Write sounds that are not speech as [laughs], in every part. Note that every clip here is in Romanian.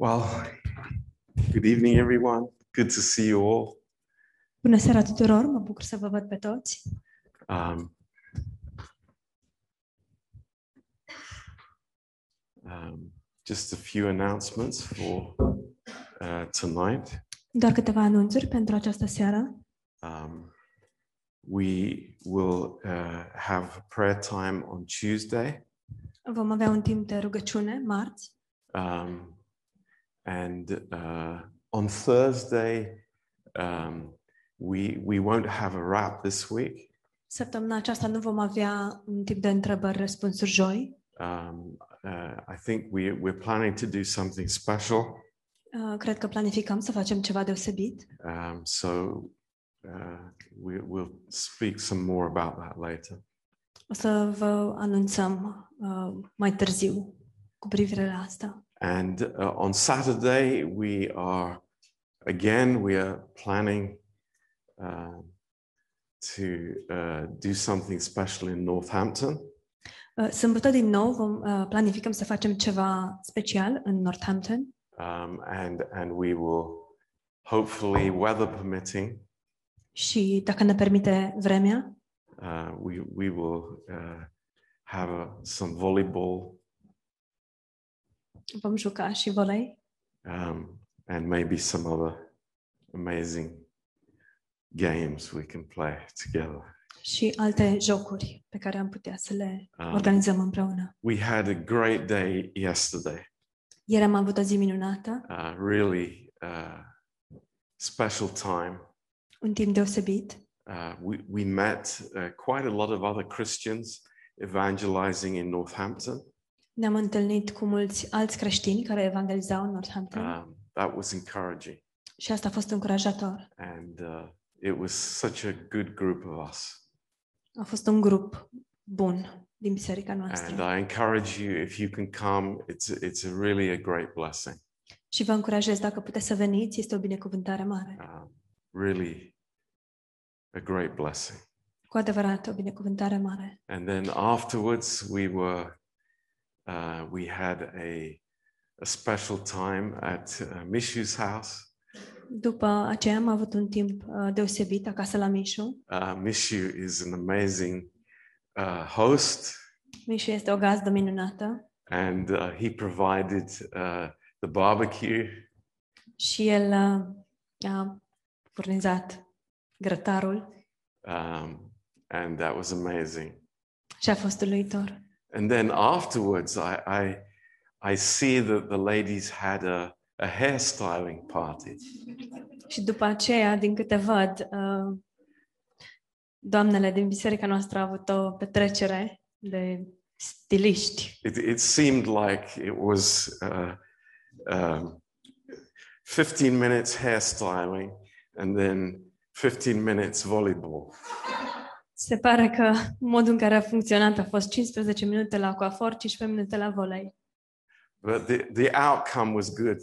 Well, good evening, everyone. Good to see you all. Bună seara tuturor, mă bucur să vă văd pe toți. Um, um, just a few announcements for uh, tonight. Doar câteva anunțuri pentru această seară. Um, we will uh, have prayer time on Tuesday, Vom avea un timp de rugăciune marți um, and uh, on Thursday um, we we won't have a wrap this week. Săptămâna aceasta nu vom avea un tip de întrebări-răspunsuri joi. Um, uh, I think we we're planning to do something special. Uh, Cred că planificăm să facem ceva deosebit. Um, so uh, we, we'll speak some more about that later. O să vă anunțăm uh, mai târziu cu privire la asta. And uh, on Saturday, we are again we are planning uh, to uh, do something special in Northampton. Uh, Sâmbătă din nou vom uh, planificăm să facem ceva special în Northampton Um, and and we will hopefully, weather permitting, și dacă ne permite vremea, uh, we we will uh, have a, some volleyball vom juca și volei um, and maybe some other amazing games we can play together. și alte jocuri pe care am putea să le Um, organizăm împreună. We had a great day yesterday. Ieri am avut o zi minunată, Uh, really uh, special time. un timp deosebit. Uh, we we met uh, quite a lot of other Christians evangelizing in Northampton. Ne-am întâlnit cu mulți alți creștini care evangelizau în Northampton Um, that was encouraging, și asta a fost încurajator. and uh, it was such a good group of us. A fost un grup bun din biserica And noastră. I encourage you if you can come. It's it's a really a great blessing. Și vă încurajez, dacă puteți să veniți, este o binecuvântare mare. Um, really, a great blessing. Cu adevărat, o binecuvântare mare. And then afterwards, we were uh, we had a a special time at uh, Mishu's house. După aceea am avut un timp uh, deosebit acasă la Mișu. Uh, Mishu is an amazing uh, host, Mișu este o gazdă minunată and uh, he provided uh, the barbecue, și el uh, a furnizat grătarul um, and that was amazing. și a fost uluitor. And then afterwards, I I, I see that the ladies had a, a hairstyling party. Și după aceea, din câte văd, uh, doamnele din biserica noastră au avut o petrecere de stiliști. It, it seemed like it was uh, um, 15 minutes hairstyling and then 15 minutes volleyball. Se pare că modul în care a funcționat a fost 15 minute la coafor, 15 minute la volei. But the, the outcome was good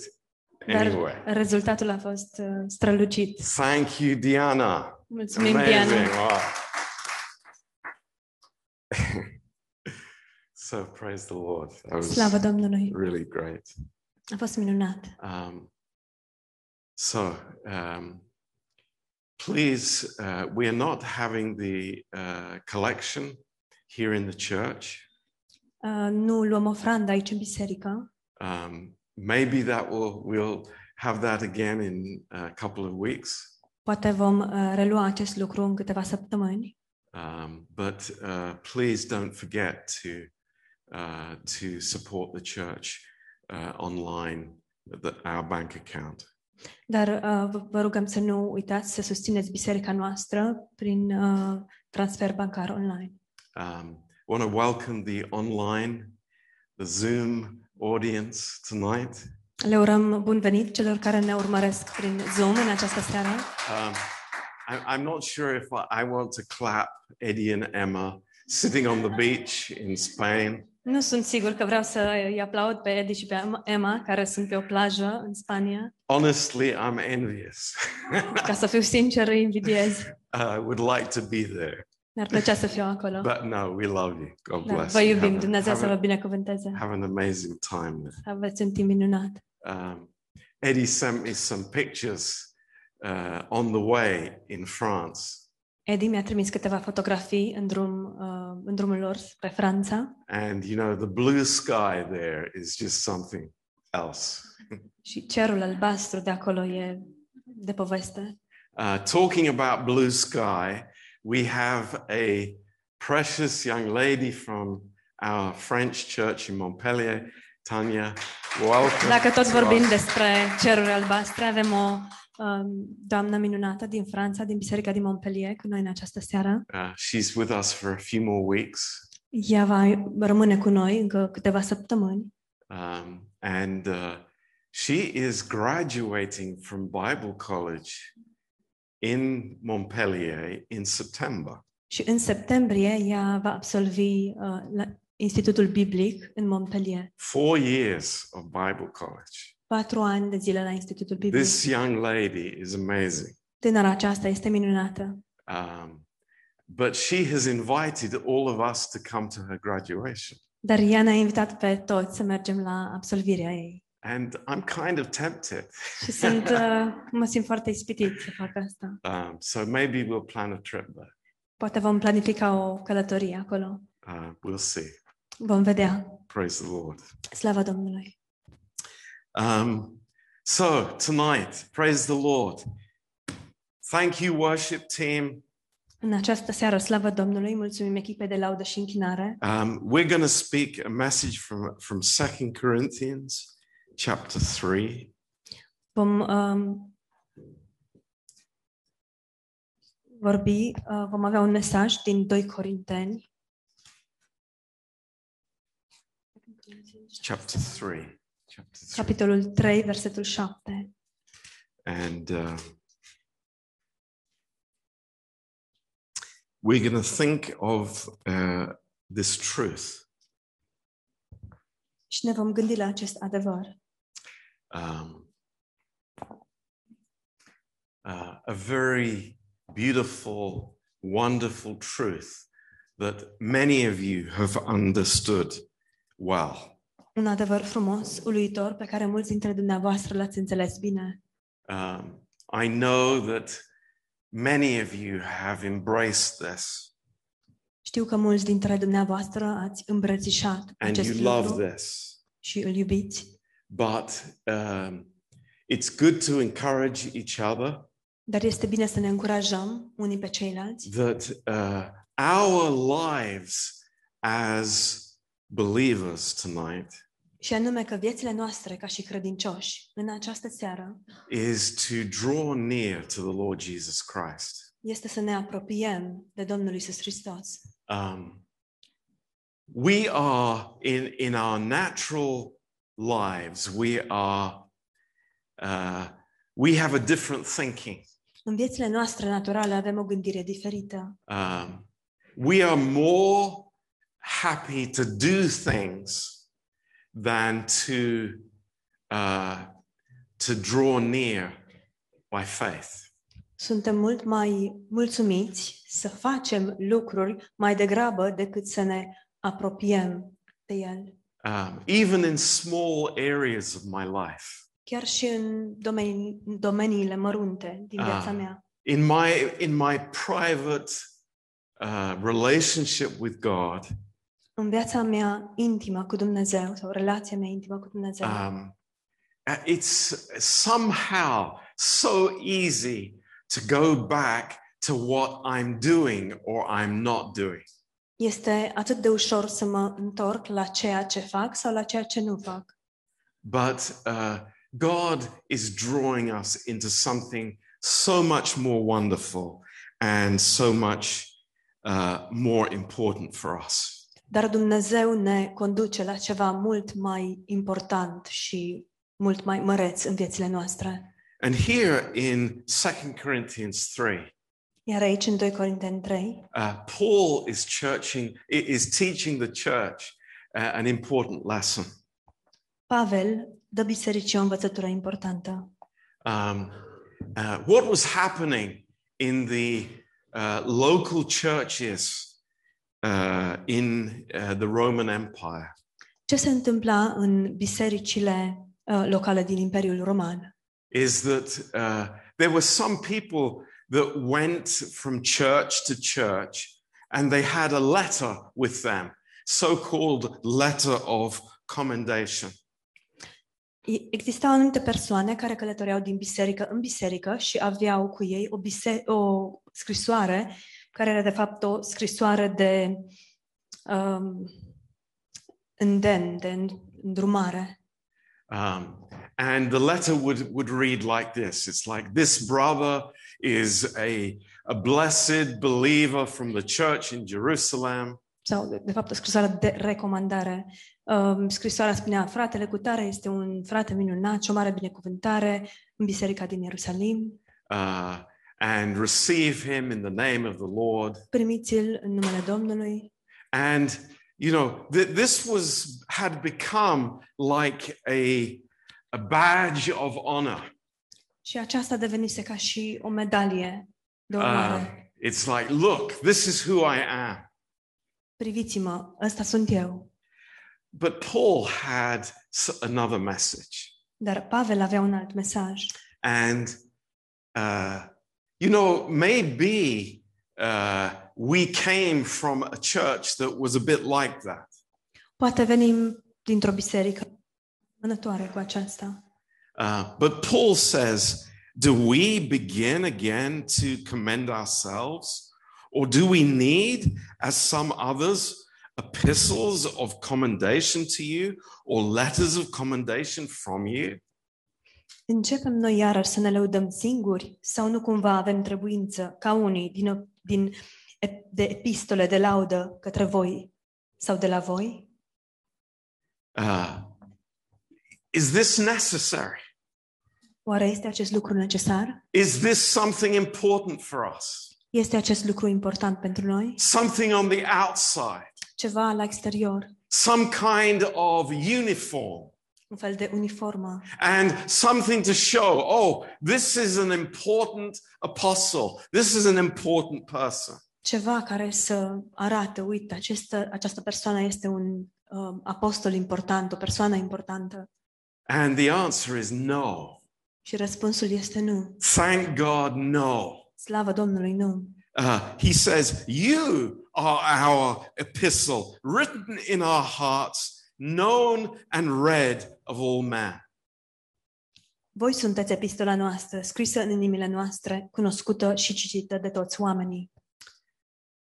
Dar anyway. rezultatul a fost uh, strălucit. Thank you, Diana. Mulțumim, Amazing. Diana. Wow. [laughs] so praise the Lord. That was Slavă Domnului! really great. A fost minunat. Um, so, um, please, uh, we are not having the uh, collection here in the church. Uh, nu luăm ofrandă aici în biserică. Um, maybe that will we'll have that again in a couple of weeks. Poate vom uh, relua acest lucru în câteva săptămâni. Um, but uh, please don't forget to uh, to support the church uh, online, the, our bank account. Dar uh, vă- vă rugăm să nu uitați să susțineți biserica noastră prin uh, transfer bancar online. Um, want to welcome the online, the Zoom audience tonight. Le urăm bun venit celor care ne urmăresc prin Zoom în această seară. Um, I, I'm not sure if I, I want to clap Eddie and Emma sitting on the beach in Spain. Nu sunt sigur că vreau să îi aplaud pe Eddie și pe Emma, care sunt pe o plajă în Spania. Honestly, I'm envious. [laughs] Ca să fiu sincer, îi invidiez. [laughs] I would like to be there. Mi-ar plăcea să fiu acolo. But no, we love you. God Dar bless vă you. iubim, Have, a- Dumnezeu să have, vă a- binecuvânteze. have an amazing time there. Aveți un timp minunat. um, Eddie sent me some pictures uh, on the way in France. Eddie mi-a trimis câteva fotografii în, drum, uh, în drumul lor spre Franța And you know, the blue sky there is just something else. [laughs] și cerul albastru de acolo e de poveste. Uh, talking about blue sky, we have a precious young lady from our French church in Montpellier, Tanya. Welcome. Dacă tot to vorbim us. despre ceruri albastre, avem o um, doamnă minunată din Franța, din Biserica din Montpellier, cu noi în această seară. Uh, she's with us for a few more weeks. Ea va rămâne cu noi încă câteva săptămâni Um, and uh, she is graduating from Bible College in Montpellier in September. și în septembrie ea va absolvi uh, la Institutul Biblic în Montpellier. Four years of Bible College. Patru ani de zile la Institutul Biblic. This young lady is amazing. Tânăra aceasta este minunată. Um, but she has invited all of us to come to her graduation. Dar ea ne-a invitat pe toți să mergem la absolvirea ei. And I'm kind of tempted. Și sunt, [laughs] uh, mă simt foarte ispitit să fac asta. Um, so maybe we'll plan a trip there. Poate vom planifica o călătorie acolo. Uh, we'll see. Vom vedea. Praise the Lord. Slava Domnului. Um, so tonight, praise the Lord. Thank you, worship team. În această seară, slavă Domnului, mulțumim echipei de laudă și închinare. Um, we're going to speak a message from from Second Corinthians, chapter three, Vom um, vorbi, uh, vom avea un mesaj din 2 Corinteni, chapter three, chapter capitolul 3, versetul 7. and uh, we're going to think of uh, this truth. Și ne vom gândi la acest adevăr. um, uh, a very beautiful, wonderful truth that many of you have understood well. Un adevăr frumos, uluitor, pe care mulți dintre dumneavoastră l-ați înțeles bine. Um, I know that many of you have embraced this. Știu că mulți dintre dumneavoastră ați îmbrățișat and acest you lucru love this, și îl iubiți, but um, it's good to encourage each other dar este bine să ne încurajăm unii pe ceilalți. that uh, our lives as believers tonight și anume că viețile noastre ca și credincioși în această seară is to draw near to the Lord Jesus Christ. este să ne apropiem de Domnul Isus Hristos. Um, we are in in our natural lives. We are uh, we have a different thinking. În viețile noastre naturale avem o gândire diferită. Um, we are more happy to do things than to uh, to draw near by faith. Suntem mult mai mulțumiți să facem lucruri mai degrabă decât să ne apropiem de El. Um, even in small areas of my life. Chiar și în domenii, domeniile mărunte din viața Ah. mea. in my in my private uh, relationship with God, În viața mea intimă cu Dumnezeu sau relația mea intimă cu Dumnezeu. um, uh, it's somehow so easy to go back to what I'm doing or I'm not doing. Este atât de ușor să mă întorc la ceea ce fac sau la ceea ce nu fac. But uh, God is drawing us into something so much more wonderful and so much uh, more important for us. Dar Dumnezeu ne conduce la ceva mult mai important și mult mai măreț în viețile noastre. And here in 2 Corinthians 3, Iar aici, în 2 Corinteni 3, uh, Paul is churching, is teaching the church uh, an important lesson. Pavel dă bisericii o învățătură importantă. Um, uh, what was happening in the uh, local churches uh, in uh, the Roman Empire? Ce se întâmpla în bisericile uh, locală din Imperiul Roman is that uh, there were some people that went from church to church and they had a letter with them, so called letter of commendation. Existau anumite persoane care călătoreau din biserică în biserică și aveau cu ei o, bise- o scrisoare care era de fapt o scrisoare de um, îndemn, de îndrumare. Um, and the letter would, would read like this It's like, This brother is a, a blessed believer from the church in Jerusalem. sau de, de fapt o scrisoare de recomandare. Um, scrisoarea spunea, fratele cu tare este un frate minunat și o mare binecuvântare în biserica din Ierusalim. Uh, and receive him in the name of the Lord. Primiți-l în numele Domnului. And, you know, th- this was, had become like a, a badge of honor. Și aceasta devenise ca și o medalie de Uh, it's like, look, this is who I am. Priviți-mă, ăsta sunt eu. But Paul had another message. Dar Pavel avea un alt mesaj. And, uh, you know, maybe uh, we came from a church that was a bit like that. Poate venim dintr-o biserică mănătoare cu aceasta. Uh, but Paul says, do we begin again to commend ourselves? Or do we need, as some others, epistles of commendation to you or letters of commendation from you? Începem noi iarăși să ne lăudăm singuri sau nu cumva avem trebuință, ca unii, din, din, de epistole de laudă către voi sau de la voi? Uh, is this necessary? Oare este acest lucru necesar? Is this something important for us? Este acest lucru important pentru noi? Something on the outside, Ceva la exterior, some kind of uniform, un fel de uniformă and something to show oh, this is an important apostle, this is an important person. ceva care să arate, uite, această, această persoană este un um, apostol important, o persoană importantă. And the answer is no. Și răspunsul este nu. Thank God, no. Slavă Domnului, nu. Uh, he says, You are our epistle, written in our hearts, known and read of all men. Voi sunteți epistola noastră, scrisă în inimile noastre, cunoscută și citită de toți oamenii.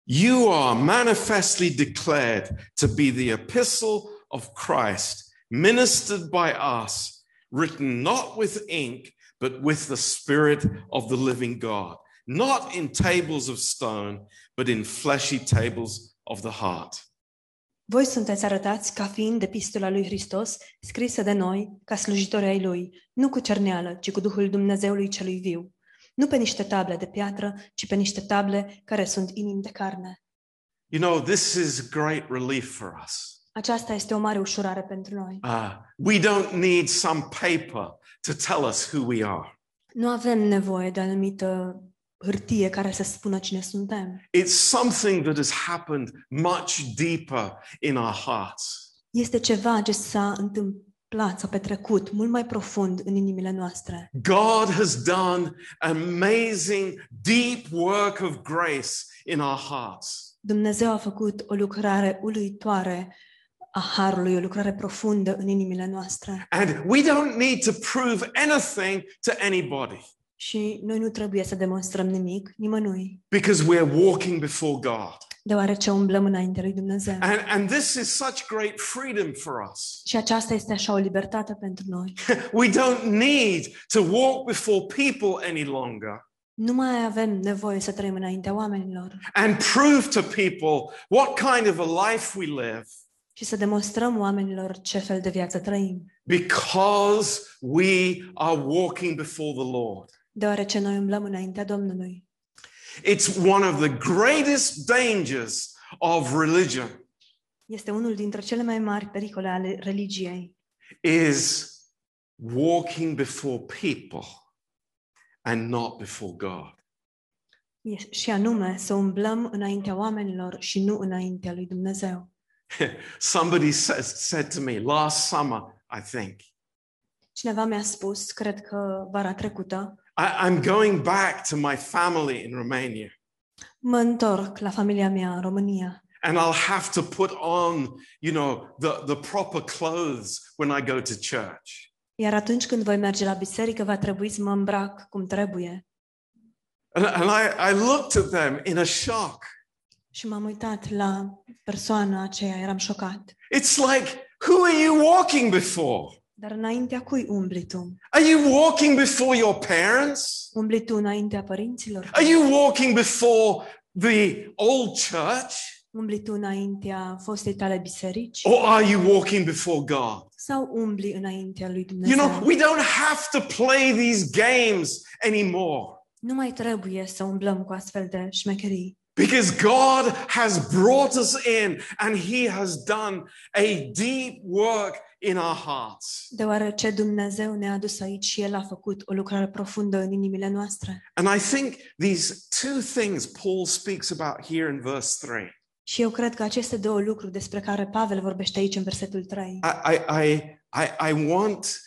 You are manifestly declared to be the epistle of Christ, ministered by us, written not with ink, but with the Spirit of the living God, not in tables of stone, but in fleshy tables of the heart. Voi sunteți arătați ca fiind epistola lui Hristos, scrisă de noi, ca slujitori ai lui, nu cu cerneală, ci cu Duhul Dumnezeului celui viu. Nu pe niște table de piatră, ci pe niște table care sunt inimi de carne. You know, this is great relief for us. Aceasta este o mare ușurare pentru noi. Uh, we don't need some paper to tell us who we are. Nu avem nevoie de anumită hârtie care să spună cine suntem. It's something that has happened much deeper in our hearts. Este ceva ce s-a întâmplat, s-a petrecut mult mai profund în inimile noastre. God has done amazing, deep work of grace in our hearts. Dumnezeu a făcut o lucrare uluitoare a harului, o lucrare profundă în inimile noastre. And we don't need to prove anything to anybody Și noi nu trebuie să demonstrăm nimic nimănui, because we're walking before God. deoarece umblăm înaintea lui Dumnezeu. And, and this is such great freedom for us. Și aceasta este așa o libertate pentru noi. [laughs] We don't need to walk before people any longer Nu mai avem nevoie să trăim înaintea oamenilor and prove to people what kind of a life we live și să demonstrăm oamenilor ce fel de viață trăim, because we are walking before the Lord. Deoarece noi umblăm înaintea Domnului. It's one of the greatest dangers of religion Este unul dintre cele mai mari pericole ale religiei. is walking before people and not before God. E- Și anume să umblăm înaintea oamenilor și nu înaintea lui Dumnezeu. [laughs] Somebody says, said to me last summer, I think, Cineva mi-a spus, cred că vara trecută, I, I'm going back to my family in Romania. mă întorc la familia mea în România And I'll have to put on, you know, the, the proper clothes when I go to church. Iar atunci când voi merge la biserică, va trebui să mă îmbrac cum trebuie. And, and I, I looked at them in a shock. Și m-am uitat la persoana aceea, eram șocat. It's like, who are you walking before? Dar înaintea cui umbli tu? Are you walking before your parents? Umbli tu înaintea părinților? Are you walking before the old church? Umbli tu înaintea fostei tale biserici? Or are you walking before God? Sau umbli înaintea lui You Dumnezeu? know, we don't have to play these games anymore Nu mai trebuie să umblăm cu astfel de șmecherii. Because God has brought us in and He has done a deep work in our hearts. Deoarece Dumnezeu ne-a adus aici și El a făcut o lucrare profundă în inimile noastre. And I think these two things Paul speaks about here in verse 3. Și eu cred că aceste două lucruri despre care Pavel vorbește aici în versetul 3, I, I, I, I, I want,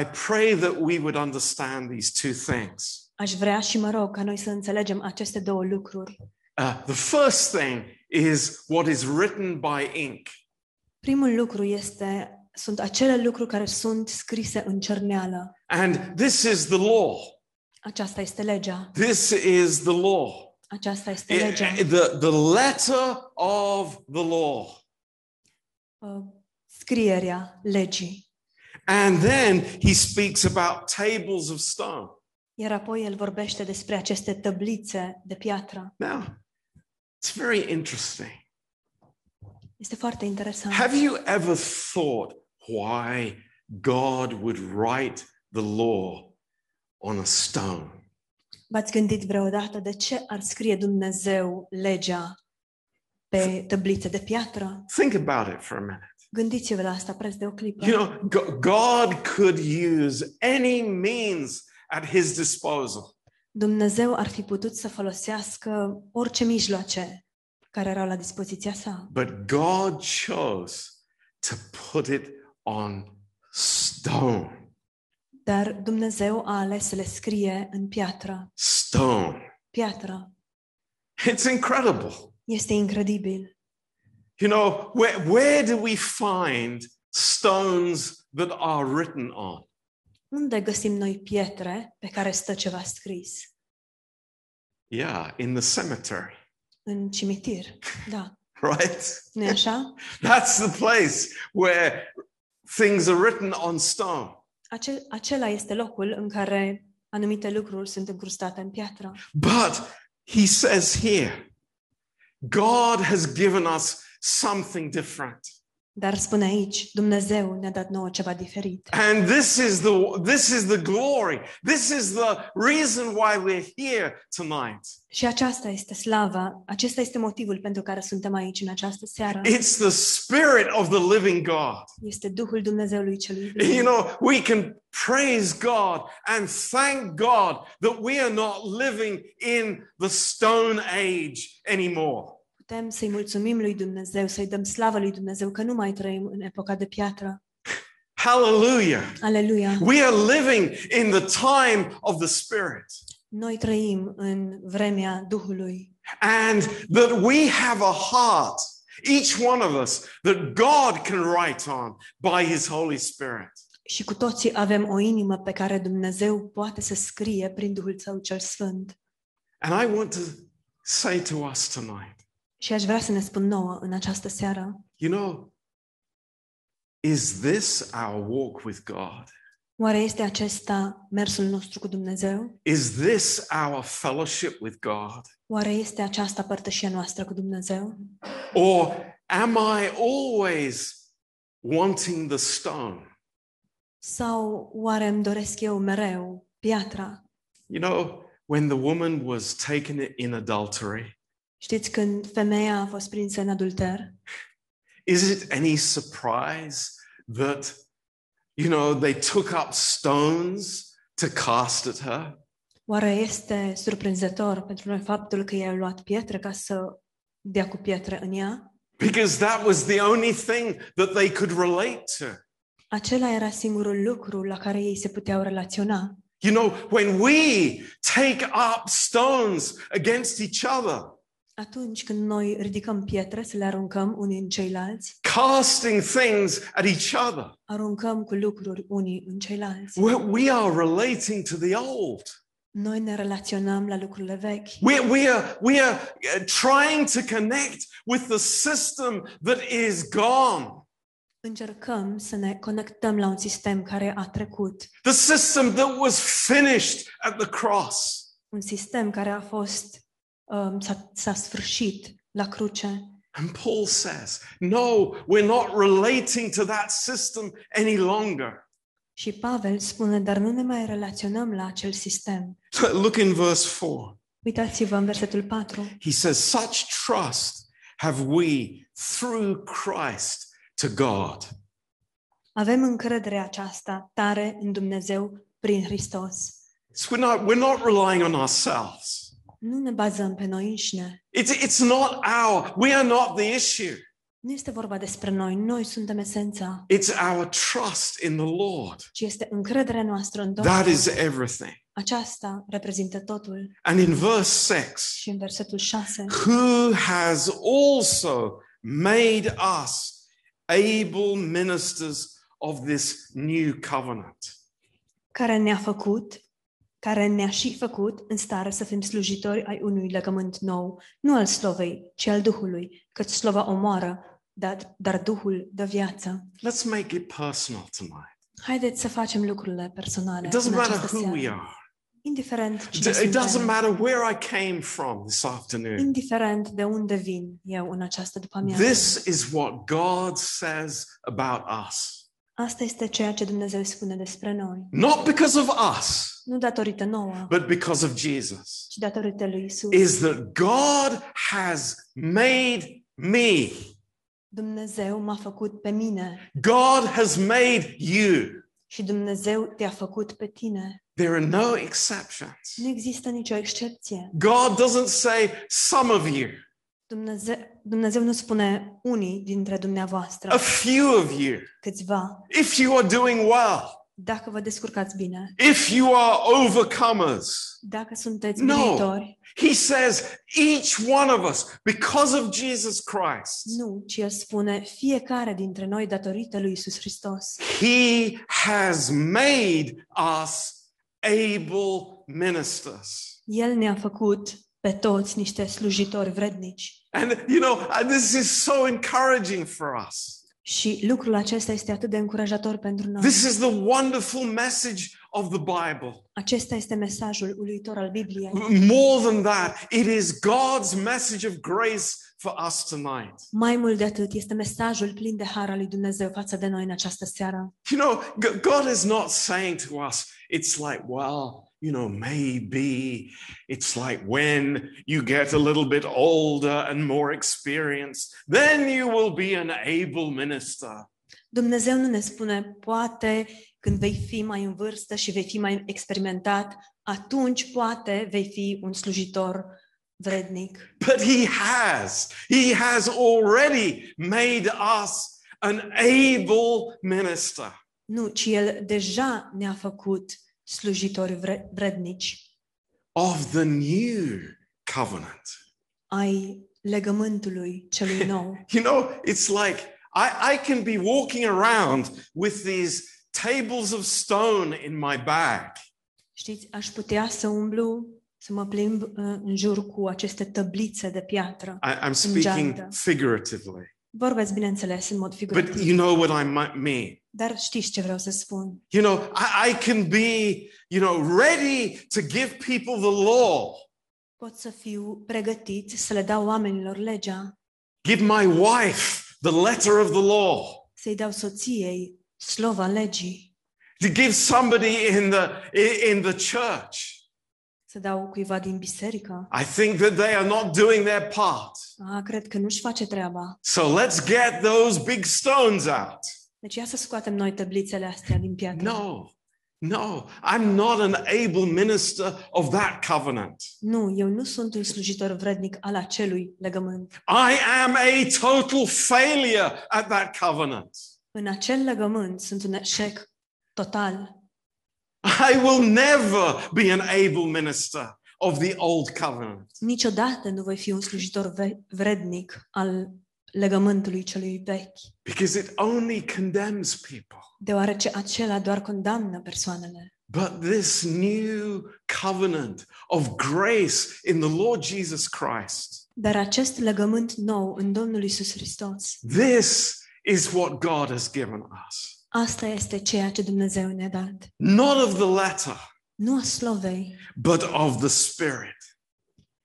I pray that we would understand these two things. aș vrea și mă rog ca noi să înțelegem aceste două lucruri. Uh, the first thing is what is written by ink. Primul lucru este, sunt acele lucruri care sunt scrise în cerneală. And this is the law. Aceasta este legea. This is the law. Aceasta este I- legea. the, the letter of the law. Uh, Scrierea legii. And then he speaks about tables of stone. Iar apoi el vorbește despre aceste tăblițe de piatră. Now, it's very interesting. Este foarte interesant. Have you ever thought why God would write the law on a stone? V-ați gândit vreodată de ce ar scrie Dumnezeu legea pe tăblițe de piatră? Think about it for a minute. Gândiți-vă la asta preț de o clipă. You know, God could use any means at his disposal. Dumnezeu ar fi putut să folosească orice mijloace care erau la dispoziția sa. But God chose to put it on stone. Dar Dumnezeu a ales să le scrie în piatră. Stone. Piatră. It's incredible. Este incredibil. You know, where, where do we find stones that are written on? Unde găsim noi pietre pe care stă ceva scris? Yeah, in the cemetery, În cimitir. Da. [laughs] right? nu așa? [laughs] That's the place where things are written on stone. Ace- acela este locul în care anumite lucruri sunt încrustate în piatră. But he says here, God has given us something different. Dar spune aici, Dumnezeu ne-a dat nouă ceva diferit. And this is the this is the glory. This is the reason why we're here tonight. Și aceasta este slava, acesta este motivul pentru care suntem aici în această seară. It's the spirit of the living God. Este Duhul Dumnezeului celui viu. You know, we can praise God and thank God that we are not living in the stone age anymore. Putem să-i mulțumim lui Dumnezeu, să-i dăm slavă lui Dumnezeu că nu mai trăim în epoca de piatră. Hallelujah. Aleluia! We are living in the time of the Spirit. Noi trăim în vremea Duhului And that we have a heart, each one of us, that God can write on by His Holy Spirit. și cu toții avem o inimă pe care Dumnezeu poate să scrie prin Duhul Său cel Sfânt. And I want to say to us tonight, Și aș vrea să ne spun nouă în această seară, you know, is this our walk with God? oare este acesta mersul nostru cu Dumnezeu? Is this our fellowship with God? Oare este aceasta părtășia noastră cu Dumnezeu? Or am I always wanting the stone? Sau oare îmi doresc eu mereu piatra? You know, when the woman was taken in adultery, Știți când femeia a fost prinsă în adulter? is it any surprise that, you know, they took up stones to cast at her? Oare este surprinzător pentru noi faptul că i-au luat pietre ca să dea cu pietre în ea? Because that was the only thing that they could relate to. Acela era singurul lucru la care ei se puteau relaționa. You know, when we take up stones against each other, Atunci când noi ridicăm pietre să le aruncăm unii în ceilalți, casting things at each other, aruncăm cu lucruri unii în ceilalți. we we are relating to the old. Noi ne relaționăm la lucrurile vechi. We, we, are, we are uh, trying to connect with the system that is gone, Încercăm să ne conectăm la un sistem care a trecut, the system that was finished at the cross. un sistem care a fost um, s-a, s-a sfârșit la cruce. And Paul says, no, we're not relating to that system any longer. Și Pavel spune, dar nu ne mai relaționăm la acel sistem. Look in verse 4. Uitați-vă în versetul 4. He says, Such trust have we through Christ to God. Avem încredere aceasta tare în Dumnezeu prin Hristos. So we're not, we're not relying on ourselves. Nu ne bazăm pe noi înșine. It's, it's not our, we are not the issue. Nu este vorba despre noi, noi suntem esența, It's our trust in the Lord. ci este încrederea noastră în Domnul. That is everything. Aceasta reprezintă totul. And in verse 6, Și în versetul 6, who has also made us able ministers of this new covenant. care ne-a făcut, care ne-a și făcut în stare să fim slujitori ai unui legământ nou, nu al slovei, ci al Duhului, căci slova omoară, dar, dar Duhul dă viață. Let's make it personal tonight. Haideți să facem lucrurile personale It doesn't în matter această who we seară. are. Indiferent It cine it doesn't suntem, matter where I came from this afternoon. indiferent de unde vin eu în această după-amiază. This is what God says about us. Asta este ceea ce Dumnezeu spune despre noi. Not because of us, Nu datorită nouă, but because of Jesus. ci datorită lui Isus. Is that God has made me. Dumnezeu m-a făcut pe mine God has made you. și Dumnezeu te-a făcut pe tine. There are no exceptions. Nu există nicio excepție. God doesn't say some of you, Dumnezeu, Dumnezeu nu spune unii dintre a dumneavoastră, few of you. câțiva, If you are doing well, dacă vă descurcați bine, if you are overcomers. dacă sunteți No. biruitori, He says, each one of us, because of Jesus Christ, nu, ci El spune fiecare dintre noi datorită lui Isus Hristos. He has made us able ministers. El ne-a făcut pe toți niște slujitori vrednici. And, you know, and this is so encouraging for us. Și lucrul acesta este atât de încurajator pentru noi. This is the wonderful message of the Bible. Acesta este mesajul uluitor al Bibliei. More than that, it is God's message of grace for us tonight. Mai mult de atât, este mesajul plin de har al lui Dumnezeu față de noi în această seară. You know, G- God is not saying to us, it's like, well, you know, maybe it's like when you get a little bit older and more experienced, then you will be an able minister. Dumnezeu nu ne spune, poate când vei fi mai în vârstă și vei fi mai experimentat, atunci poate vei fi un slujitor vrednic. But He has, He has already made us an able minister. Nu, ci El deja ne-a făcut slujitori vre- vrednici of the new covenant. ai legământului celui nou. [laughs] You know, it's like I, I can be walking around with these tables of stone in my bag. Știți, aș putea să umblu, să mă plimb uh, în jur cu aceste tăblițe de piatră. I, I'm speaking geantă. figuratively. Vorbesc, bineînțeles, în mod But figurativ. you know what I might mean. Dar știți ce vreau să spun? You know, I, I can be, you know, ready to give people the law, Pot să fiu pregătit să le dau oamenilor legea, give my wife the letter of the law, să-i dau soției slova legii, to give somebody in the in, the church. să dau cuiva din biserică. I think that they are not doing their part. A, cred că nu-și face treaba. So let's get those big stones out. Deci ia să scoatem noi tăblițele astea din piatră. No, no, I'm not an able minister of that covenant. Nu, eu nu sunt un slujitor vrednic al acelui legământ. I am a total failure at that covenant. În acel legământ sunt un eșec total. I will never be an able minister of the old covenant. Niciodată nu voi fi un slujitor ve- vrednic al legământului celui vechi, Because it only condemns people. deoarece acela doar condamnă persoanele. But this new covenant of grace in the Lord Jesus Christ, Dar acest legământ nou în Domnul Isus Hristos, this is what God has given us. asta este ceea ce Dumnezeu ne-a dat. Not of the letter, Nu a slovei, but of the Spirit.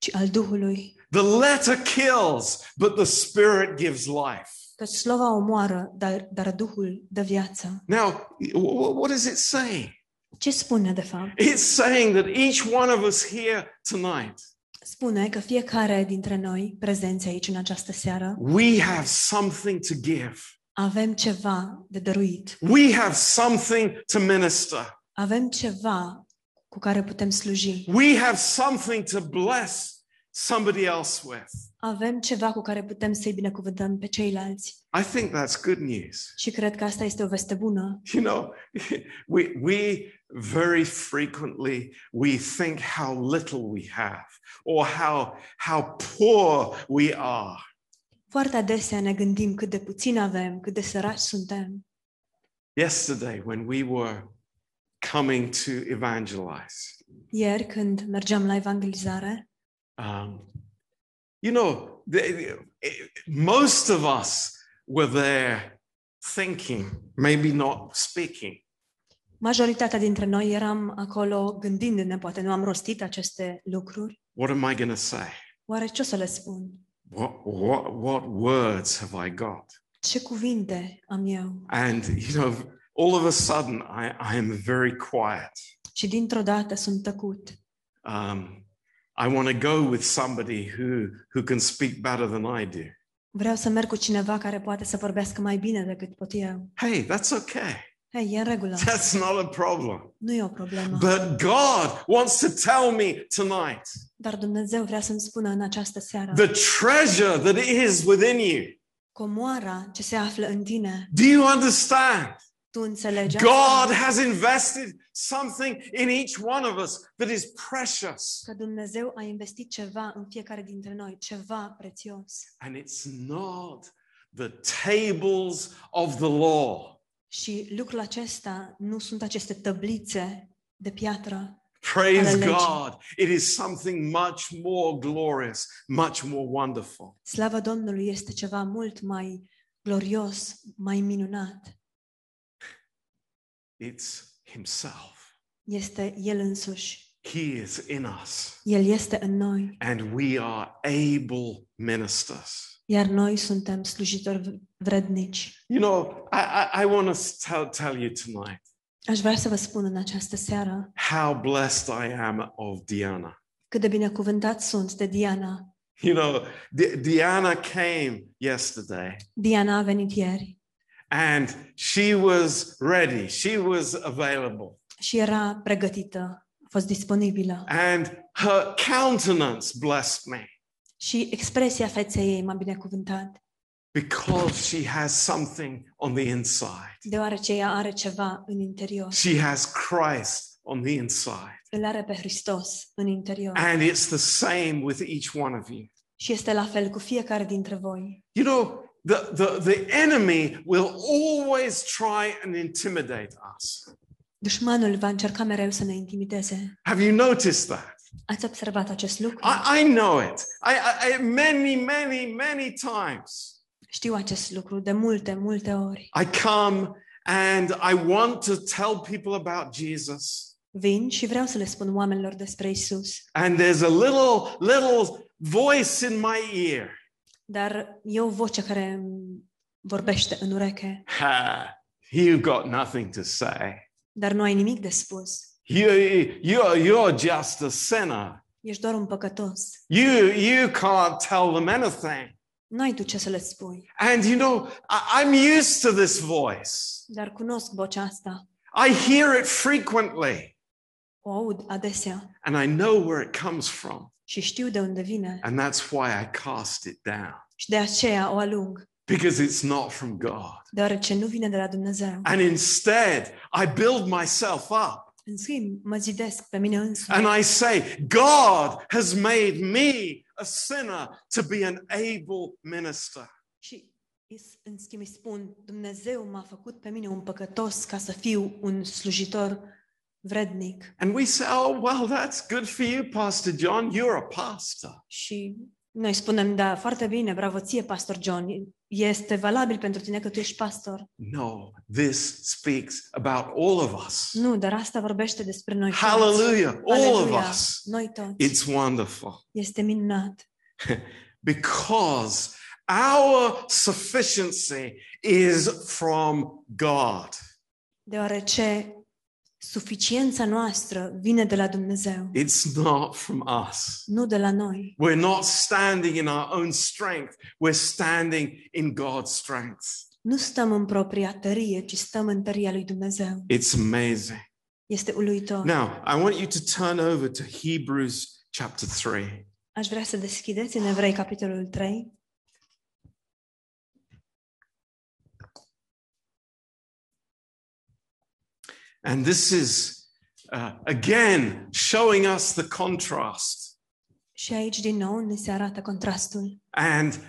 Ci al Duhului. The letter kills, but the Spirit gives life. Căci slova omoară, dar, dar Duhul dă viață. Now, wh- wh- what does it say? Ce spune de fapt? It's saying that each one of us here tonight, Spune că fiecare dintre noi, prezenți aici în această seară, we have something to give. avem ceva de dăruit. We have something to minister. Avem ceva cu care putem sluji. We have something to bless somebody else with. Avem ceva cu care putem să-i binecuvântăm pe ceilalți. I think that's good news. Și cred că asta este o veste bună. You know, [laughs] we, we very frequently we think how little we have or how, how poor we are. Foarte adesea ne gândim cât de puțin avem, cât de săraci suntem. Yesterday, when we were coming to evangelize, Ieri, când mergeam la evangelizare, um, you know, the, most of us were there thinking, maybe not speaking. majoritatea dintre noi eram acolo gândindu-ne, poate nu am rostit aceste lucruri. What am I going to say? Oare ce o să le spun? What, what, what words have I got? Ce cuvinte am eu? And, you know, all of a sudden, I, I am very quiet. Și dintr-o dată sunt tăcut. Um, I want to go with somebody who, who can speak better than I do. Vreau să merg cu cineva care poate să vorbească mai bine decât pot eu. Hey, that's okay. Hei, e în regulă. That's not a problem. Nu e o problemă. But God wants to tell me tonight Dar Dumnezeu vrea să-mi spună în această seară the treasure that is within you. comoara ce se află în tine. Do you understand? Tu înțelegi God asta? has invested something in each one of us that is precious. Că Dumnezeu a investit ceva în fiecare dintre noi, ceva prețios. And it's not the tables of the law. Și lucrul acesta nu sunt aceste tăblițe de piatră, Praise Ale legii. God. It is something much more glorious, much more wonderful. Slava Domnului este ceva mult mai glorios, mai minunat. It's Himself. Este El însuși. He is in us, El este în noi, and we are able ministers. iar er noi suntem slujitori vrednici. You know, I, I, I want to tell, tell you tonight Aș vrea să vă spun în această seară how blessed I am of Diana. cât de binecuvântat sunt de Diana. You know, Di- Diana came yesterday Diana a venit ieri and she was ready, she was available. și era pregătită, a fost disponibilă. And her countenance blessed me Și expresia feței ei m-a binecuvântat, because she has something on the inside. deoarece ea are ceva în interior. She has Christ on the inside. Îl are pe Hristos în interior. And it's the same with each one of you. Și este la fel cu fiecare dintre voi. You know, the, the, the enemy will always try and intimidate us. Dușmanul va încerca mereu să ne intimideze. Have you noticed that? Ați observat acest lucru? I, I know it. I, I, many, many, many times. Știu acest lucru de multe, multe ori. I come and I want to tell people about Jesus. Vin și vreau să le spun oamenilor despre Isus, And there's a little, little voice in my ear. Dar e o voce care îmi vorbește în ureche, Ha, you've got nothing to say. dar nu ai nimic de spus. You, you're, you're just a sinner. Ești doar un păcătos. You, you can't tell them anything. N-ai tu ce să le spui. And you know, I, I'm used to this voice. Dar cunosc vocea asta. I hear it frequently O aud adesea and I know where it comes from. și știu de unde vine And that's why I cast it down. și de aceea o alung. because it's not from God. deoarece nu vine de la Dumnezeu. And instead, I build myself up În schimb, mă zidesc pe mine însumi and I say, God has made me a sinner to be an able minister. și îs- în schimb îi spun, Dumnezeu m-a făcut pe mine un păcătos ca să fiu un slujitor vrednic. And we say, oh, well, that's good for you, Pastor John. You're a pastor. Și noi spunem, da, foarte bine, bravo ție, pastor John, este valabil pentru tine că tu ești pastor. No, this speaks about all of us. Nu, dar asta vorbește despre noi toți. Hallelujah, all of Aleluia, us. Noi toți. It's wonderful Este minunat. [laughs] because our sufficiency is from God. Deoarece suficiența noastră vine de la Dumnezeu, It's not from us. nu de la noi. We're not standing in our own strength, we're standing in God's strength. Nu stăm în propria tărie, ci stăm în tăria lui Dumnezeu. It's amazing. Este uluitor. Now, I want you to turn over to Hebrews chapter 3. Aș vrea să deschideți în Evrei, capitolul 3. And this is, uh, again, showing us the contrast. Și aici, din nou, ne se arată contrastul. And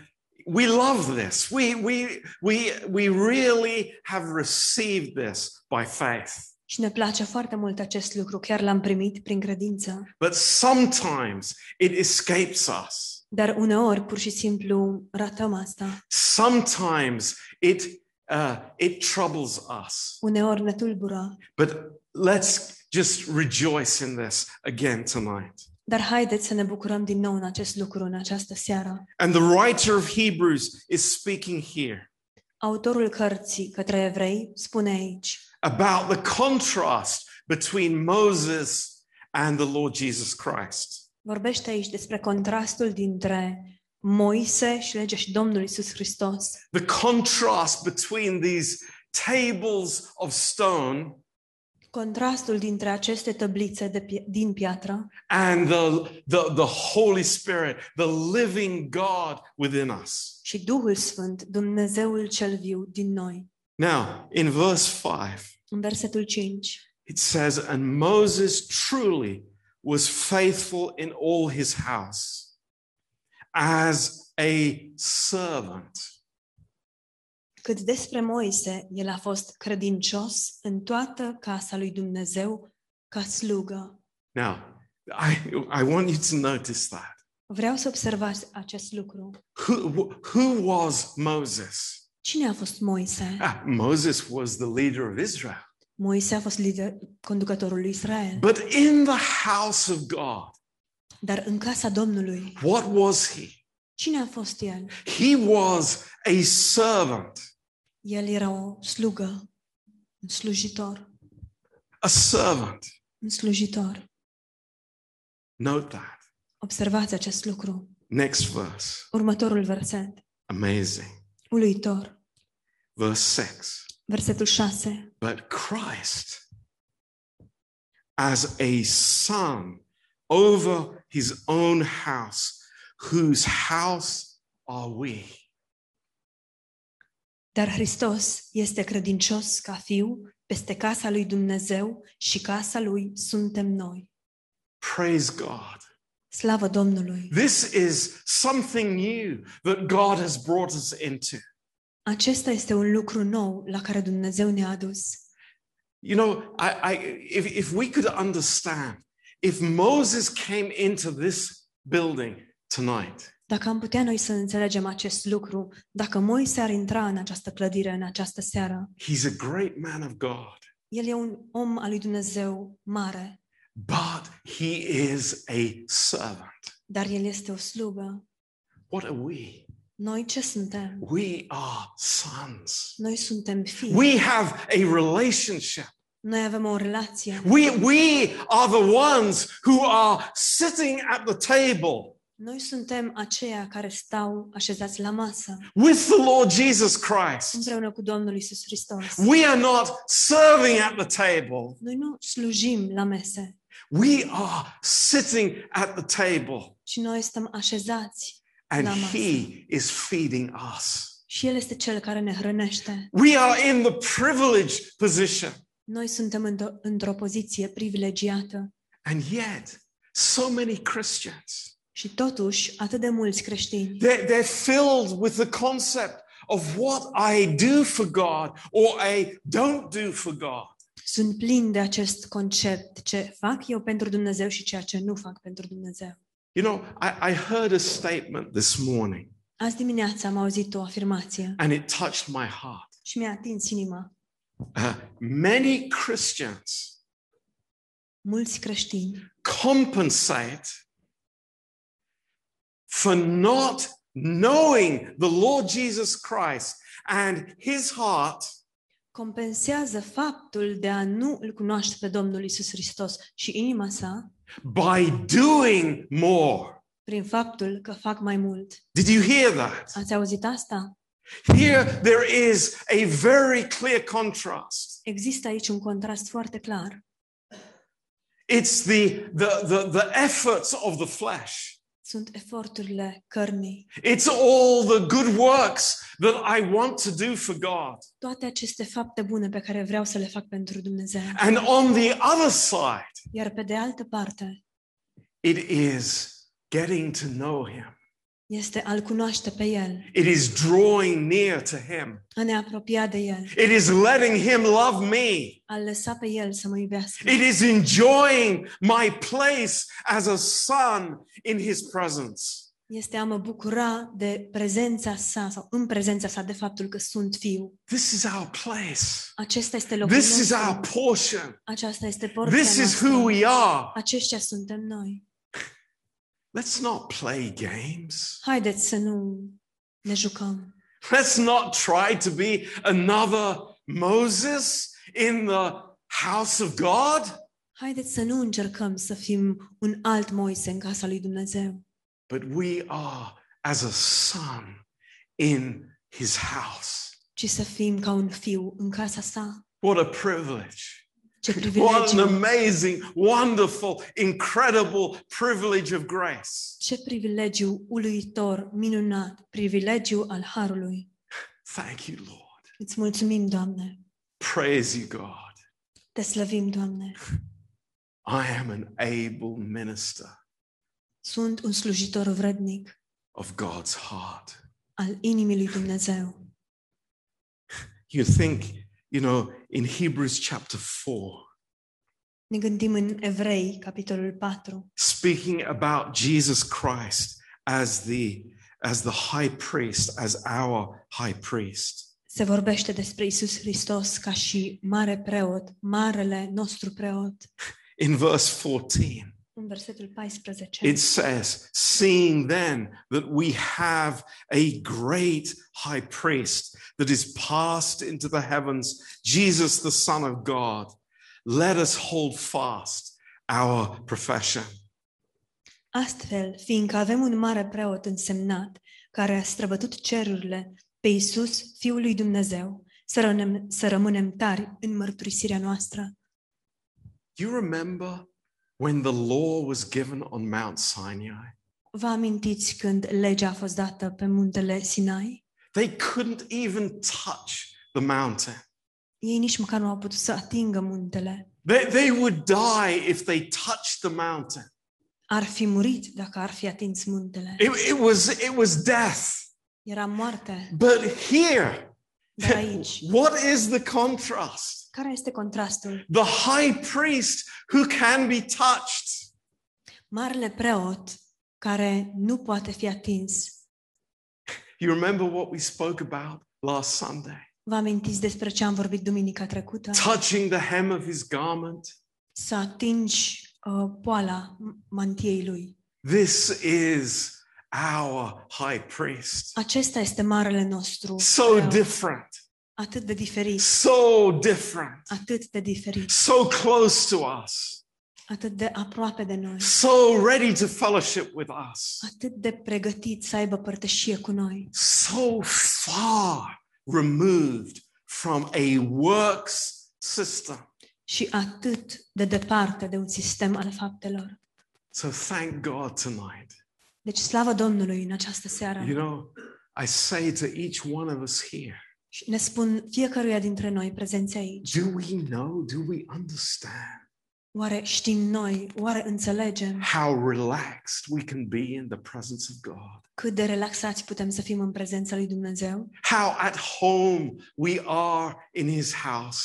we love this. We, we, we, we really have received this by faith. Și ne place foarte mult acest lucru, chiar l-am primit prin credință. But sometimes it escapes us. Dar uneori, pur și simplu, ratăm asta. Sometimes it, uh, it troubles us. Uneori ne tulbură. But let's just rejoice in this again tonight. Dar haideți să ne bucurăm din nou în acest lucru, în această seară. And the writer of Hebrews is speaking here Autorul cărții către evrei spune aici about the contrast between Moses and the Lord Jesus Christ. Vorbește aici despre contrastul dintre Moise și legea și Domnul Isus Hristos. The contrast between these tables of stone Contrastul dintre aceste tăblițe de din piatră and the, the, the Holy Spirit, the living God within us. și Duhul Sfânt, Dumnezeul cel viu din noi. Now, in verse 5, În versetul 5 it says, And Moses truly was faithful in all his house as a servant. Cât despre Moise, el a fost credincios în toată casa lui Dumnezeu ca slugă. Now, I, I want you to notice that. Vreau să observați acest lucru. Who, who was Moses? Cine a fost Moise? Ah, Moses was the leader of Israel. Moise a fost lider, conducătorul lui Israel. But in the house of God, Dar în casa Domnului, what was he? cine a fost el? He was a servant, El era o slugă, un slujitor, a servant. un slujitor. Note that. Observați acest lucru. Next verse. Următorul verset, Amazing. uluitor. Verse 6. Versetul 6. But Christ, as a son over his own house, whose house are we? Dar Hristos este credincios ca fiu peste casa lui Dumnezeu și casa lui suntem noi. Praise God. Slavă Domnului! This is something new that God has brought us into. Acesta este un lucru nou la care Dumnezeu ne-a adus. You know, I, I, if, if we could understand, if Moses came into this building tonight, Dacă am putea noi să înțelegem acest lucru, dacă Moise ar intra în această clădire în această seară, he's a great man of God, el e un om al lui Dumnezeu mare, but he is a servant. dar el este o slugă. What are we? Noi ce suntem? We are sons. Noi suntem fii. We have a relationship. Noi avem o relație. We, we are the ones who are sitting at the table Noi suntem aceia care stau așezați la masă with the Lord Jesus Christ. împreună cu Domnul Isus Hristos. We are not serving at the table. Noi nu slujim la mese, We are sitting at the table ci noi stăm așezați and La masă. he is feeding us. Și El este Cel care ne hrănește. We are in the privileged position. Noi suntem într-o, într-o poziție privilegiată. And yet, so many Christians, Și totuși, atât de mulți creștini they're, they're filled with the concept of what I do for God or I don't do for God. sunt plini de acest concept, ce fac eu pentru Dumnezeu și ceea ce nu fac pentru Dumnezeu. You know, I, I heard a statement this morning Azi dimineața am auzit o afirmație and it touched my heart. și mi-a atins inima. Uh, many Christians Mulți creștini compensate for not knowing the Lord Jesus Christ and his heart compensează faptul de a nu îl cunoaște pe Domnul Isus Hristos și inima sa by doing more. prin faptul că fac mai mult. Did you hear that? Ați auzit asta? Here there is a very clear contrast. Există aici un contrast foarte clar. It's the, the, the, the efforts of the flesh. Sunt eforturile cărnii. It's all the good works that I want to do for God. Toate aceste fapte bune pe care vreau să le fac pentru Dumnezeu. And on the other side, Iar pe de altă parte it is getting to know Him. Este a-L cunoaște pe El, It is drawing near to Him. a ne apropia de El, It is letting Him love me. a-L lăsa pe El să mă iubească. It is enjoying my place as a son in His presence. Este a mă bucura de prezența sa sau în prezența sa de faptul că sunt fiu. This is our place. Acesta este locul This is our nostru. portion. Aceasta este porția This is noastră. who we are. Aceștia suntem noi. Let's not play games. Haideți să nu ne jucăm. Let's not try to be another Moses in the house of God, Haideți să nu încercăm să fim un alt Moise în casa lui Dumnezeu, but we are as a son in his house. ci să fim ca un fiu în casa sa. What a privilege. Ce What an amazing, wonderful, incredible privilege of grace. Ce privilegiu uluitor, minunat, privilegiu al harului. Thank you, Lord. Îți mulțumim, Doamne. Praise you, God. Te slăvim, Doamne. I am an able minister Sunt un slujitor vrednic of God's heart. al inimii lui Dumnezeu. You think, you know, in Hebrews chapter 4, Ne gândim în Evrei, capitolul 4, speaking about Jesus Christ as the as the high priest, as our high priest. se vorbește despre Isus Hristos ca și mare preot, marele nostru preot. In verse 14, În versetul 14. it says, Seeing then that we have a great high priest that is passed into the heavens, Jesus, the Son of God, let us hold fast our profession. Astfel, fiindcă avem un mare preot însemnat, care a străbătut cerurile, pe Isus, Fiul lui Dumnezeu, să, rămânem, să rămânem tari în mărturisirea noastră. You remember when the law was given on Mount Sinai? Vă amintiți când legea a fost dată pe muntele Sinai? They couldn't even touch the mountain. Ei nici măcar nu au putut să atingă muntele. They, they would die if they touched the mountain. Ar fi murit dacă ar fi atins muntele. It, it was, it was death. Era moarte. But here, Dar aici, [laughs] what is the contrast? Care este contrastul? The high priest who can be touched. Marele preot care nu poate fi atins. You remember what we spoke about last Sunday? Vă amintiți despre ce am vorbit duminica trecută? Touching the hem of his garment. Să atingi uh, poala mantiei lui. This is our high priest. Acesta este marele nostru. So preot. different. Atât de diferit. So different. Atât de diferit. So close to us. Atât de aproape de noi. So ready to fellowship with us. Atât de pregătit să aibă părtășie cu noi. So far removed from a works system. Și atât de departe de un sistem al faptelor. So thank God tonight. Deci slavă Domnului în această seară. You know, I say to each one of us here, Și ne spun fiecăruia dintre noi prezenți aici. do we know, do we understand Oare știm noi, oare înțelegem how relaxed we can be in the presence of God? cât de relaxați putem să fim în prezența lui Dumnezeu? How at home we are in His house?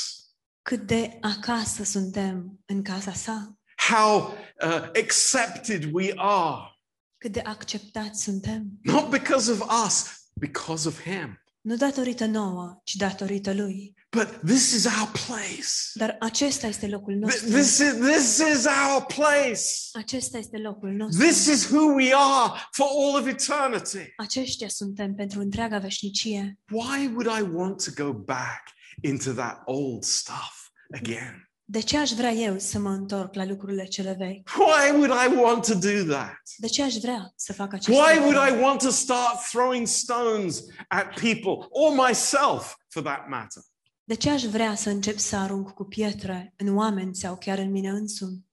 Cât de acasă suntem în casa sa? How uh, accepted we are, Cât de acceptați suntem? not because of us, because of Him. Nu datorită nouă, ci datorită lui. But this is our place. Dar acesta este locul Th- nostru. This is, this is our place. Acesta este locul nostru. This is who we are for all of eternity. Aceștia suntem pentru întreaga veșnicie. Why would I want to go back into that old stuff again? De ce aș vrea eu să mă întorc la lucrurile cele vechi? Why would I want to do that? De ce aș vrea să fac acest Why lucru? would I want to start throwing stones at people or myself for that matter? De ce aș vrea să încep să arunc cu pietre în oameni sau chiar în mine însumi?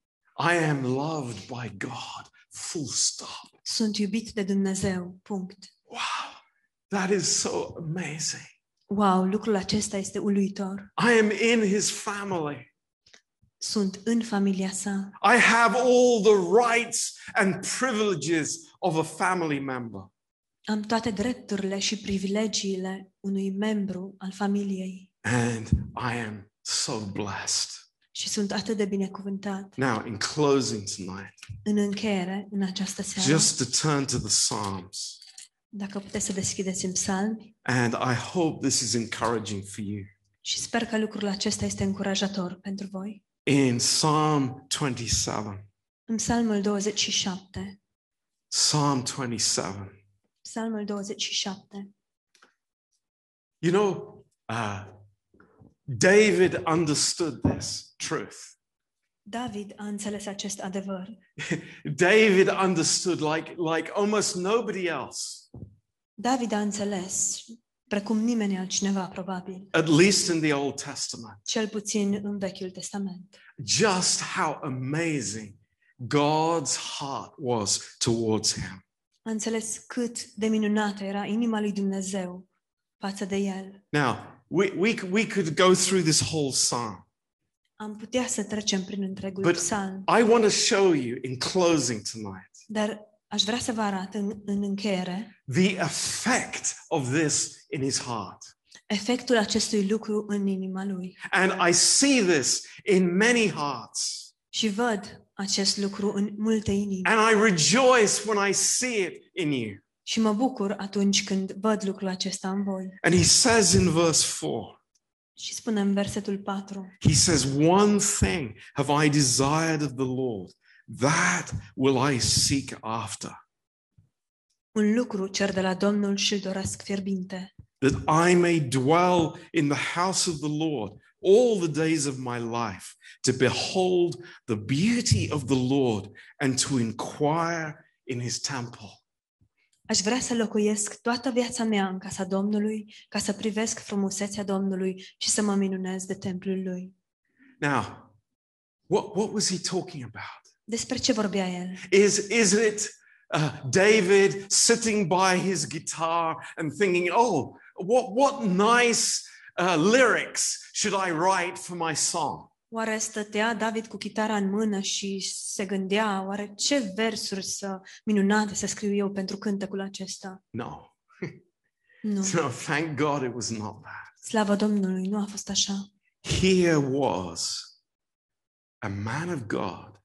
I am loved by God. Full stop. Sunt iubit de Dumnezeu. Punct. Wow. That is so amazing. Wow, lucrul acesta este uluitor. I am in his family. Sunt în familia sa. I have all the rights and privileges of a family member. Am toate drepturile și privilegiile unui membru al familiei And I am so blessed. și sunt atât de binecuvântat. Now, in closing tonight, În încheiere, în această seară, just to turn to the Psalms. dacă puteți să deschideți în psalmi And I hope this is encouraging for you. și sper că lucrul acesta este încurajator pentru voi. In Psalm 27, În psalmul 27, Psalm 27, psalmul 27, you know, uh, David understood this truth. David a înțeles acest adevăr. [laughs] David understood like, like almost nobody else, David a înțeles, precum nimeni altcineva probabil, at least in the Old Testament, cel puțin în Vechiul Testament, just how amazing God's heart was towards him. a înțeles cât de minunată era inima lui Dumnezeu față de el. Now, we, we, we could go through this whole psalm, Am putea să trecem prin întregul But- psalm, I want to show you in closing tonight dar aș vrea să vă arăt în, în încheiere the effect of this in his heart. efectul acestui lucru în inima lui. And I see this in many hearts. Și văd acest lucru în multe inimi. And I rejoice when I see it in you. Și mă bucur atunci când văd lucrul acesta în voi. And he says in verse 4, Și spune în versetul 4, he says, One thing have I desired of the Lord, that will I seek after, un lucru cer de la Domnul și îl doresc fierbinte, that I may dwell in the house of the Lord all the days of my life, to behold the beauty of the Lord and to inquire in his temple. Aș vrea să locuiesc toată viața mea în casa Domnului, ca să privesc frumusețea Domnului și să mă minunez de templul lui. Now, what, what was he talking about? Despre ce vorbea el? Is, is it uh, David sitting by his guitar and thinking, oh, what, what nice uh, lyrics should I write for my song? Oare stătea David cu chitara în mână și se gândea, oare ce versuri să minunate să scriu eu pentru cântecul acesta? No. [laughs] Nu. No, thank God it was not that. Slavă Domnului, nu a fost așa. Here was a man of God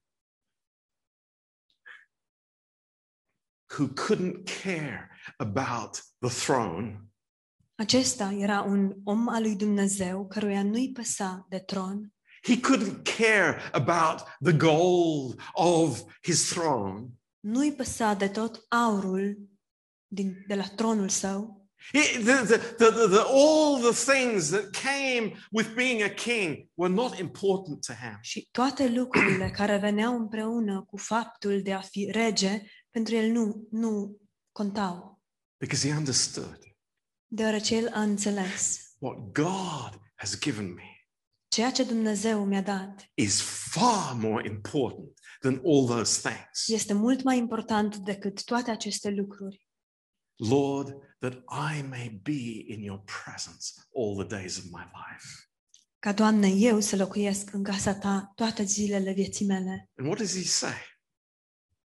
who couldn't care about the throne, Acesta era un om al lui Dumnezeu căruia nu-i păsa de tron, he couldn't care about the gold of his throne. nu-i păsa de tot aurul din, de la tronul său, He- the, the, the, the, the, all the things that came with being a king were not important to him. și toate lucrurile care veneau împreună cu faptul de a fi rege, pentru el nu, nu contau, Because he understood deoarece el a înțeles. what God has given me Ceea ce Dumnezeu mi-a dat is far more important than all those things. este mult mai important decât toate aceste lucruri. Lord, that I may be in your presence all the days of my life. Ca, Doamne, eu să locuiesc în casa Ta toate zilele vieții mele. And what does he say?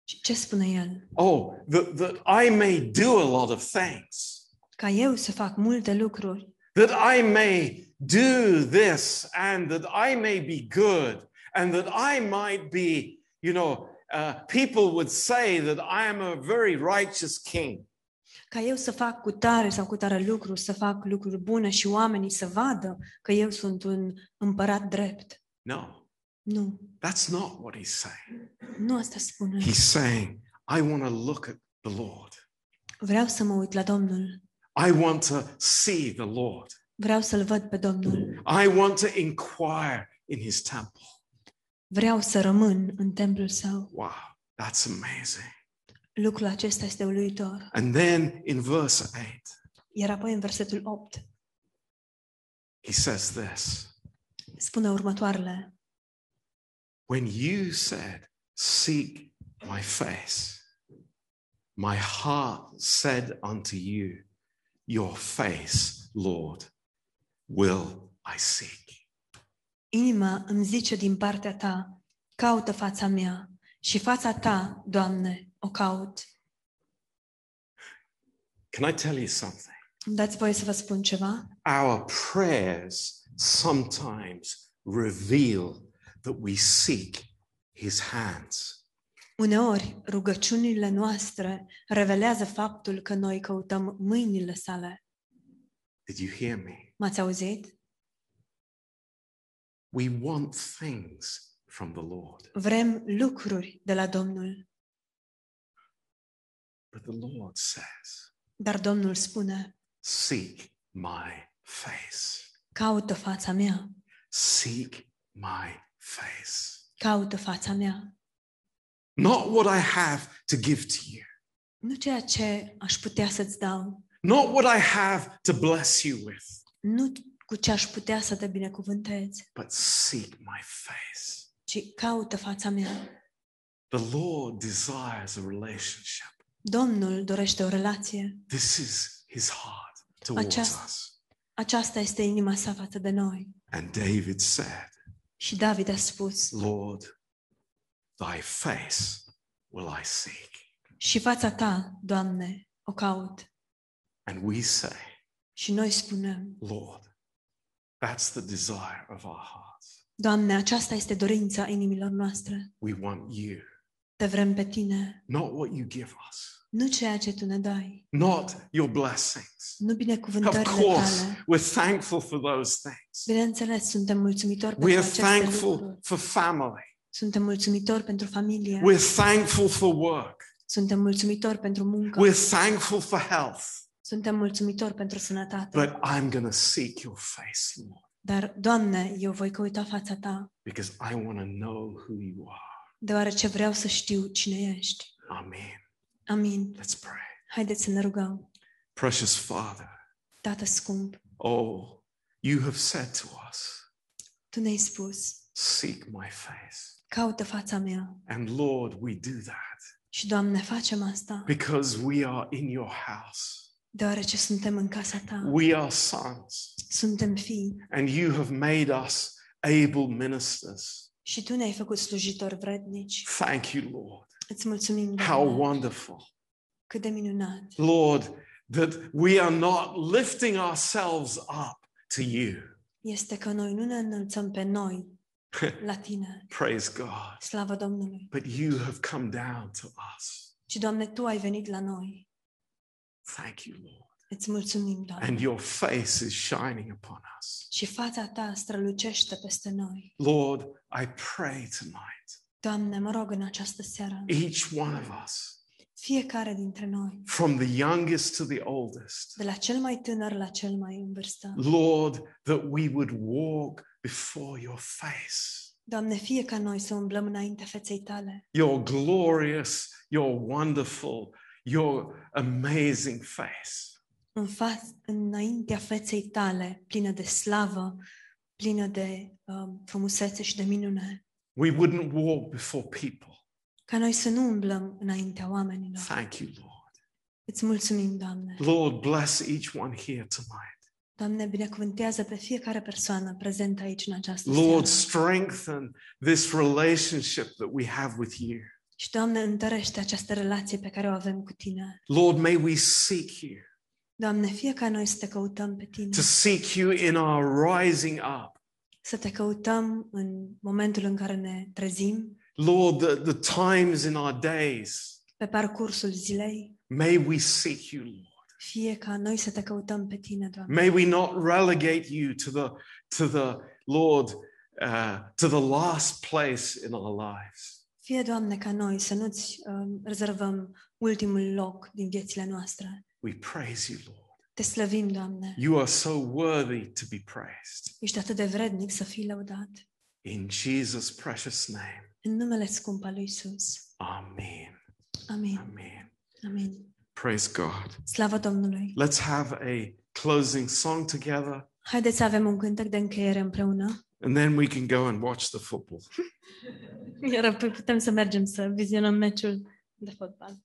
Și ce spune El? Oh, that, that I may do a lot of things, Ca eu să fac multe lucruri, that I may do this, and that I may be good, and that I might be, you know, uh, people would say that I am a very righteous king. ca eu să fac cu tare sau cu tare lucruri, să fac lucruri bune și oamenii să vadă că eu sunt un împărat drept. No, Nu, that's not what he's saying. nu asta spune. He's saying, I want to look at the Lord. Vreau să mă uit la Domnul. I want to see the Lord. Vreau să-L văd pe Domnul. I want to inquire in his temple. Vreau să rămân în templul Său. Wow, that's amazing. Lucrul acesta este uluitor. And then in verse 8, Iar apoi în versetul 8 he says this spune următoarele. When you said, Seek my face, my heart said unto you, Your face, Lord, will I seek. Inima îmi zice din partea Ta, caută fața mea și fața Ta, Doamne, o caut. Can I tell you something? Dați voie să vă spun ceva? Our prayers sometimes reveal that we seek his hands. Uneori, rugăciunile noastre revelează faptul că noi căutăm mâinile sale. Did you hear me? M-ați auzit? We want things from the Lord, Vrem lucruri de la Domnul, but the Lord says, dar Domnul spune, Seek my face. caută fața mea, Seek my face. caută fața mea. Not what I have to give to you, Nu ceea ce aș putea să-ți dau, not what I have to bless you with, nu cu ce aș putea să te binecuvântez, but seek my face. ci caută fața mea. The Lord desires a relationship. Domnul dorește o relație. This is his heart towards Aceasta- us. Aceasta este inima sa față de noi. And David said, Și David a spus, Lord, thy face will I seek. și fața ta, Doamne, o caut. And we say, Și noi spunem, Lord, that's the desire of our hearts. Doamne, aceasta este dorința inimilor noastre. We want you, Te vrem pe tine, not what you give us, nu ceea ce tu ne dai, not your blessings. nu Of binecuvântările course, tale. we're thankful for those things. Bineînțeles, suntem mulțumitori We pentru are aceste thankful lucruri. for family. Suntem mulțumitori pentru familie. We're thankful for work. Suntem mulțumitori pentru muncă. We're thankful for health. Suntem mulțumitori pentru sănătate. But I'm going to seek your face, Lord, Dar, Doamne, eu voi căuta fața Ta, because I want to know who you are. deoarece vreau să știu cine ești. Amen. Amin. Let's pray. Haideți să ne rugăm. Precious Father, Tată scump, oh, you have said to us, Tu ne-ai spus, seek my face. caută fața mea. And Lord, we do that Și, Doamne, facem asta, because we are in your house. deoarece suntem în casa Ta. We are sons, Suntem fii and you have made us able ministers. și Tu ne-ai făcut slujitori vrednici. Thank you, Lord. Îți mulțumim, How Doamne, wonderful. cât de minunat. Lord, that we are not lifting ourselves up to you. Este că noi nu ne înălțăm pe noi [laughs] la Tine. Praise God. Slavă Domnului. But you have come down to us. Și, Doamne, Tu ai venit la noi. Thank you, Lord. Îți mulțumim, Doamne. And your face is shining upon us. Și fața Ta strălucește peste noi. Lord, I pray tonight, Doamne, mă rog în această seară, each one of us, fiecare dintre noi, from the youngest to the oldest, de la cel mai tânăr la cel mai în vârstă, Lord, that we would walk before your face, Doamne, fie ca noi să umblăm înainte feței Tale, your glorious, your wonderful, your amazing face. în fa- înaintea feței Tale, plină de slavă, plină de um, frumusețe și de minune, We wouldn't walk before people. ca noi să nu umblăm înaintea oamenilor. Thank you, Lord. Îți mulțumim, Doamne. Lord, bless each one here tonight. Doamne, binecuvântează pe fiecare persoană prezentă aici în această Lord, seară. strengthen this relationship that we have with you. Și, Doamne, întărește această relație pe care o avem cu Tine. Lord, may we seek you, Doamne, fie ca noi să te căutăm pe Tine, to seek you in our rising up. Să te căutăm în momentul în care ne trezim, Lord, the, the times in our days, pe parcursul zilei, may we seek you, Lord. fie ca noi să te căutăm pe Tine, Doamne. May we not relegate you to the, to the Lord, uh, to the last place in our lives. Fie, Doamne, ca noi să nu-ți um, rezervăm ultimul loc din viețile noastre. We praise you, Lord. Te slăvim, Doamne. You are so worthy to be praised. Ești atât de vrednic să fii lăudat. In Jesus' precious name. În numele scump al lui Isus. Amen. Amin. Amen. Amin. Praise God. Slavă Domnului. Let's have a closing song together, Haideți să avem un cântec de încheiere împreună. and then we can go and watch the football. Iar apoi putem să mergem să vizionăm meciul de fotbal.